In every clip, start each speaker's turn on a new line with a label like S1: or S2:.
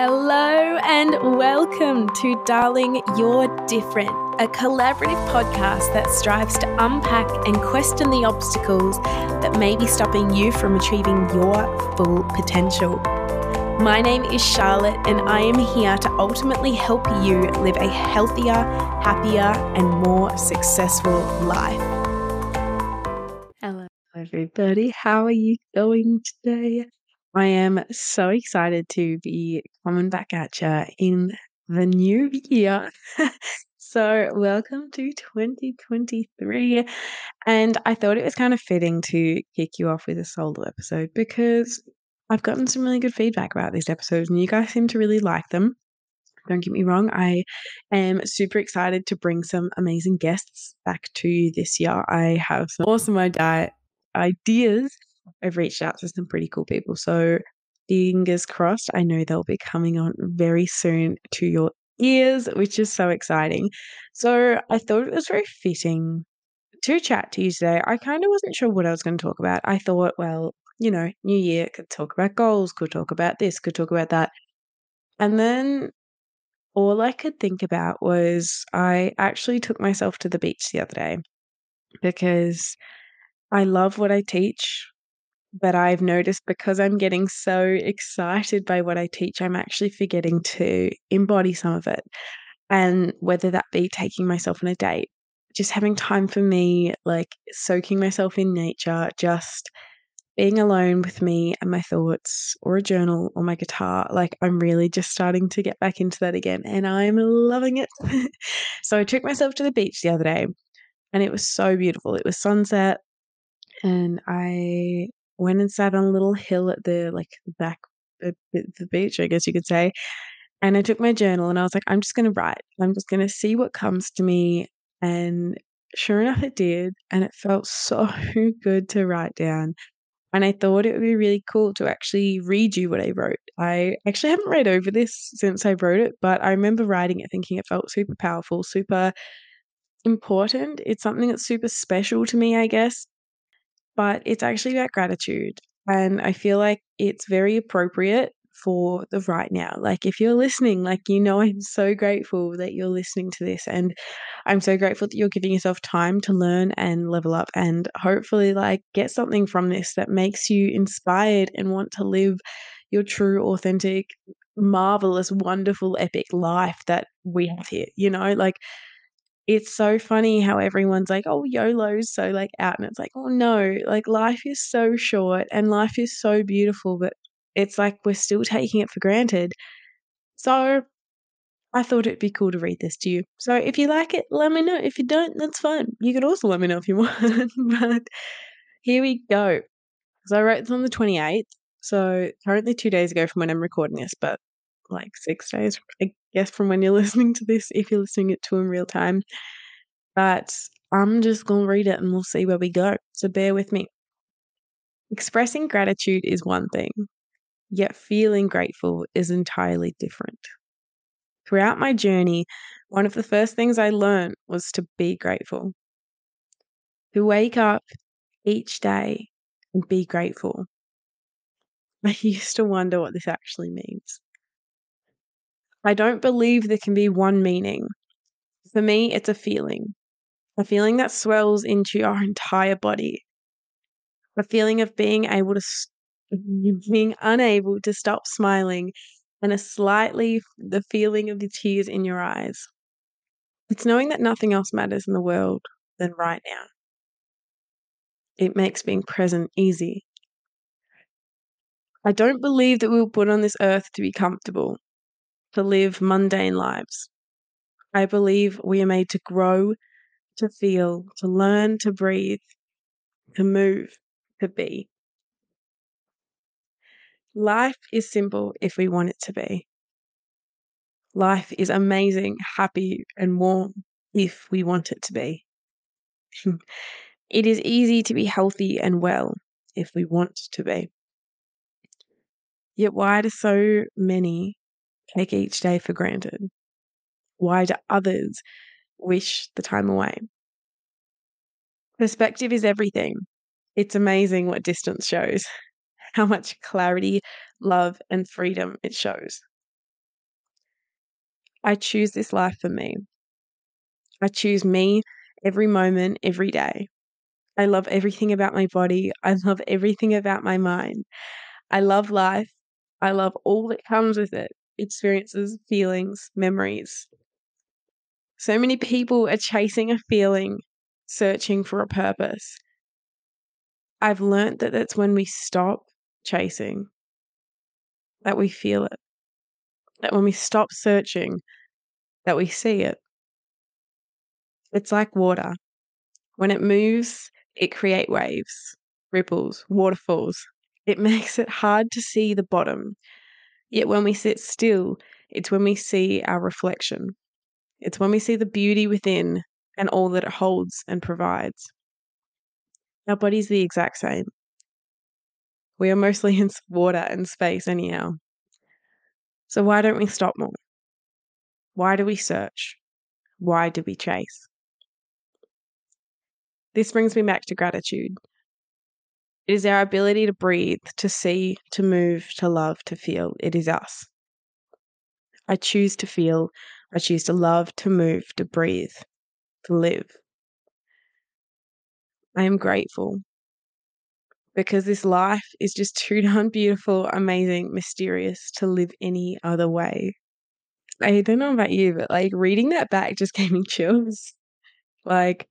S1: Hello and welcome to Darling You're Different, a collaborative podcast that strives to unpack and question the obstacles that may be stopping you from achieving your full potential. My name is Charlotte, and I am here to ultimately help you live a healthier, happier, and more successful life. Hello, everybody. How are you going today? I am so excited to be coming back at you in the new year. so, welcome to 2023. And I thought it was kind of fitting to kick you off with a solo episode because I've gotten some really good feedback about these episodes and you guys seem to really like them. Don't get me wrong, I am super excited to bring some amazing guests back to you this year. I have some awesome ideas I've reached out to some pretty cool people. So fingers crossed, I know they'll be coming on very soon to your ears, which is so exciting. So I thought it was very fitting to chat to you today. I kind of wasn't sure what I was going to talk about. I thought, well, you know, new year, could talk about goals, could talk about this, could talk about that. And then all I could think about was I actually took myself to the beach the other day because I love what I teach but I've noticed because I'm getting so excited by what I teach, I'm actually forgetting to embody some of it. And whether that be taking myself on a date, just having time for me, like soaking myself in nature, just being alone with me and my thoughts, or a journal, or my guitar. Like, I'm really just starting to get back into that again, and I'm loving it. so, I took myself to the beach the other day, and it was so beautiful. It was sunset, and I went and sat on a little hill at the like back the, the beach, I guess you could say. And I took my journal and I was like, I'm just going to write. I'm just going to see what comes to me. And sure enough, it did. And it felt so good to write down. And I thought it would be really cool to actually read you what I wrote. I actually haven't read over this since I wrote it, but I remember writing it thinking it felt super powerful, super important. It's something that's super special to me, I guess but it's actually about gratitude. And I feel like it's very appropriate for the right now. Like, if you're listening, like, you know, I'm so grateful that you're listening to this. And I'm so grateful that you're giving yourself time to learn and level up and hopefully, like, get something from this that makes you inspired and want to live your true, authentic, marvelous, wonderful, epic life that we have here. You know, like, it's so funny how everyone's like, oh, YOLO's so like out. And it's like, oh no, like life is so short and life is so beautiful, but it's like we're still taking it for granted. So I thought it'd be cool to read this to you. So if you like it, let me know. If you don't, that's fine. You could also let me know if you want. but here we go. So I wrote this on the 28th. So currently two days ago from when I'm recording this, but like six days, I guess, from when you're listening to this, if you're listening it to in real time. But I'm just going to read it and we'll see where we go. So bear with me. Expressing gratitude is one thing, yet feeling grateful is entirely different. Throughout my journey, one of the first things I learned was to be grateful. To wake up each day and be grateful. I used to wonder what this actually means. I don't believe there can be one meaning. For me, it's a feeling, a feeling that swells into your entire body, a feeling of being able to, being unable to stop smiling, and a slightly the feeling of the tears in your eyes. It's knowing that nothing else matters in the world than right now. It makes being present easy. I don't believe that we were put on this earth to be comfortable to live mundane lives. I believe we are made to grow, to feel, to learn, to breathe, to move, to be. Life is simple if we want it to be. Life is amazing, happy, and warm if we want it to be. it is easy to be healthy and well if we want to be. Yet, why do so many take each day for granted? Why do others wish the time away? Perspective is everything. It's amazing what distance shows, how much clarity, love, and freedom it shows. I choose this life for me. I choose me every moment, every day. I love everything about my body. I love everything about my mind. I love life. I love all that comes with it experiences, feelings, memories. So many people are chasing a feeling, searching for a purpose. I've learnt that that's when we stop chasing, that we feel it. That when we stop searching, that we see it. It's like water. When it moves, it creates waves, ripples, waterfalls. It makes it hard to see the bottom. Yet when we sit still, it's when we see our reflection. It's when we see the beauty within and all that it holds and provides. Our body's the exact same. We are mostly in water and space, anyhow. So why don't we stop more? Why do we search? Why do we chase? This brings me back to gratitude. It is our ability to breathe, to see, to move, to love, to feel. It is us. I choose to feel. I choose to love, to move, to breathe, to live. I am grateful because this life is just too darn beautiful, amazing, mysterious to live any other way. I don't know about you, but like reading that back just gave me chills. Like,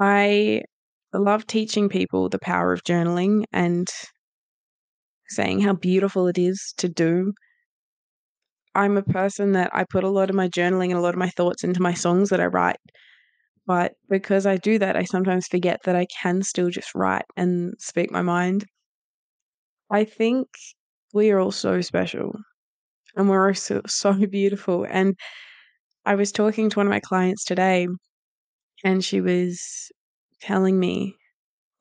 S1: I love teaching people the power of journaling and saying how beautiful it is to do. I'm a person that I put a lot of my journaling and a lot of my thoughts into my songs that I write. But because I do that, I sometimes forget that I can still just write and speak my mind. I think we are all so special and we're all so, so beautiful. And I was talking to one of my clients today, and she was telling me,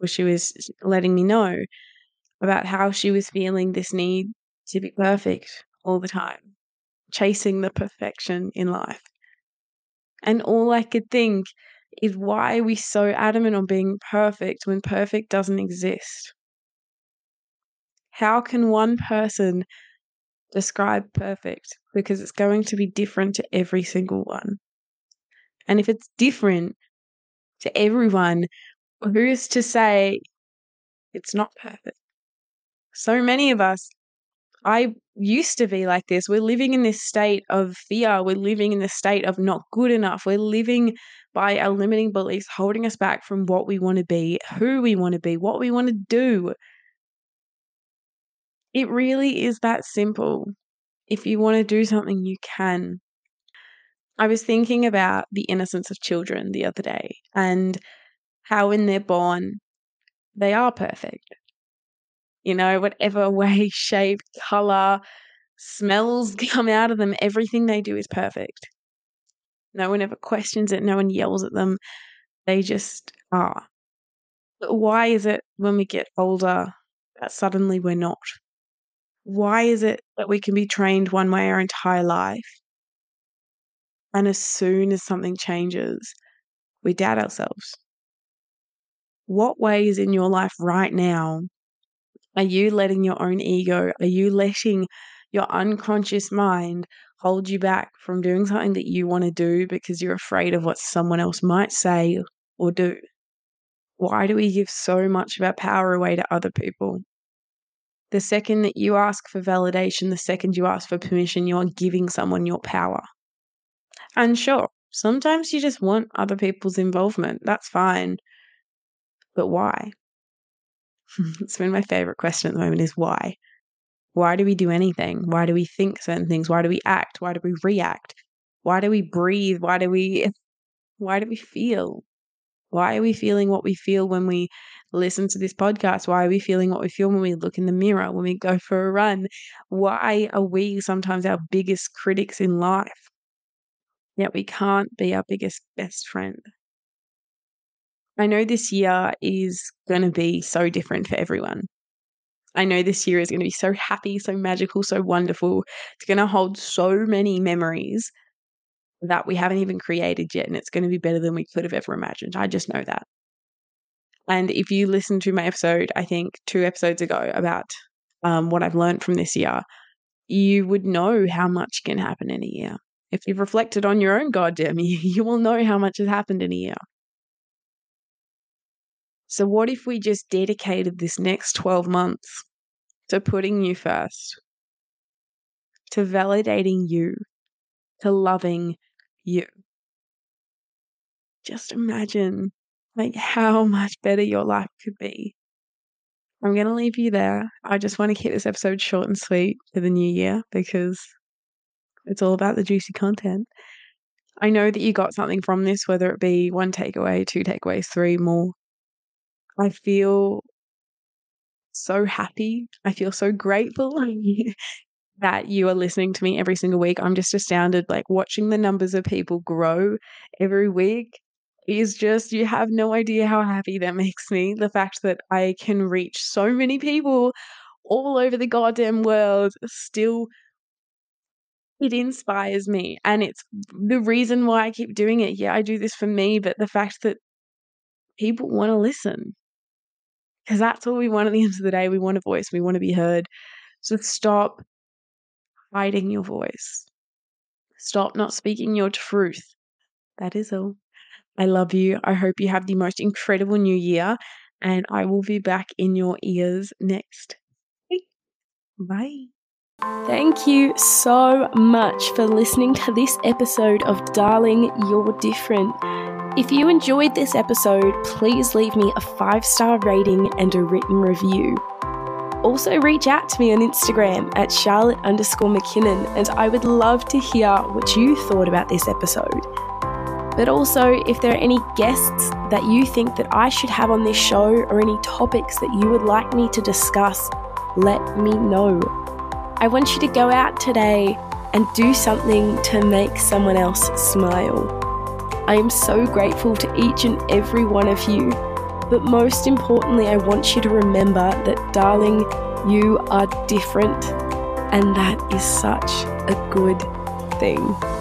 S1: or she was letting me know about how she was feeling this need to be perfect all the time, chasing the perfection in life. And all I could think is why are we so adamant on being perfect when perfect doesn't exist? How can one person describe perfect? Because it's going to be different to every single one. And if it's different to everyone, who's to say it's not perfect? So many of us I used to be like this. We're living in this state of fear. We're living in this state of not good enough. We're living by our limiting beliefs, holding us back from what we want to be, who we want to be, what we want to do. It really is that simple. If you want to do something, you can. I was thinking about the innocence of children the other day and how, when they're born, they are perfect you know, whatever way, shape, color, smells come out of them, everything they do is perfect. No one ever questions it, no one yells at them. They just are. But why is it when we get older that suddenly we're not? Why is it that we can be trained one way our entire life? And as soon as something changes, we doubt ourselves. What ways in your life right now are you letting your own ego, are you letting your unconscious mind hold you back from doing something that you want to do because you're afraid of what someone else might say or do? Why do we give so much of our power away to other people? The second that you ask for validation, the second you ask for permission, you're giving someone your power. And sure, sometimes you just want other people's involvement. That's fine. But why? it's been my favorite question at the moment is why? Why do we do anything? Why do we think certain things? Why do we act? Why do we react? Why do we breathe? Why do we why do we feel? Why are we feeling what we feel when we listen to this podcast? Why are we feeling what we feel when we look in the mirror, when we go for a run? Why are we sometimes our biggest critics in life? Yet we can't be our biggest best friend. I know this year is going to be so different for everyone. I know this year is going to be so happy, so magical, so wonderful. It's going to hold so many memories that we haven't even created yet. And it's going to be better than we could have ever imagined. I just know that. And if you listen to my episode, I think two episodes ago about um, what I've learned from this year, you would know how much can happen in a year. If you've reflected on your own goddamn year, you will know how much has happened in a year. So, what if we just dedicated this next 12 months to putting you first, to validating you, to loving you? Just imagine like how much better your life could be. I'm going to leave you there. I just want to keep this episode short and sweet for the new year because it's all about the juicy content. I know that you got something from this, whether it be one takeaway, two takeaways, three more. I feel so happy. I feel so grateful that you are listening to me every single week. I'm just astounded, like watching the numbers of people grow every week is just, you have no idea how happy that makes me. The fact that I can reach so many people all over the goddamn world still it inspires me and it's the reason why I keep doing it. Yeah, I do this for me, but the fact that people want to listen because that's all we want at the end of the day. We want a voice, we want to be heard. So stop hiding your voice. Stop not speaking your truth. That is all. I love you. I hope you have the most incredible new year, and I will be back in your ears next week. Bye.
S2: Thank you so much for listening to this episode of Darling, You're Different. If you enjoyed this episode, please leave me a five star rating and a written review. Also, reach out to me on Instagram at Charlotte underscore McKinnon, and I would love to hear what you thought about this episode. But also, if there are any guests that you think that I should have on this show or any topics that you would like me to discuss, let me know. I want you to go out today and do something to make someone else smile. I am so grateful to each and every one of you. But most importantly, I want you to remember that, darling, you are different, and that is such a good thing.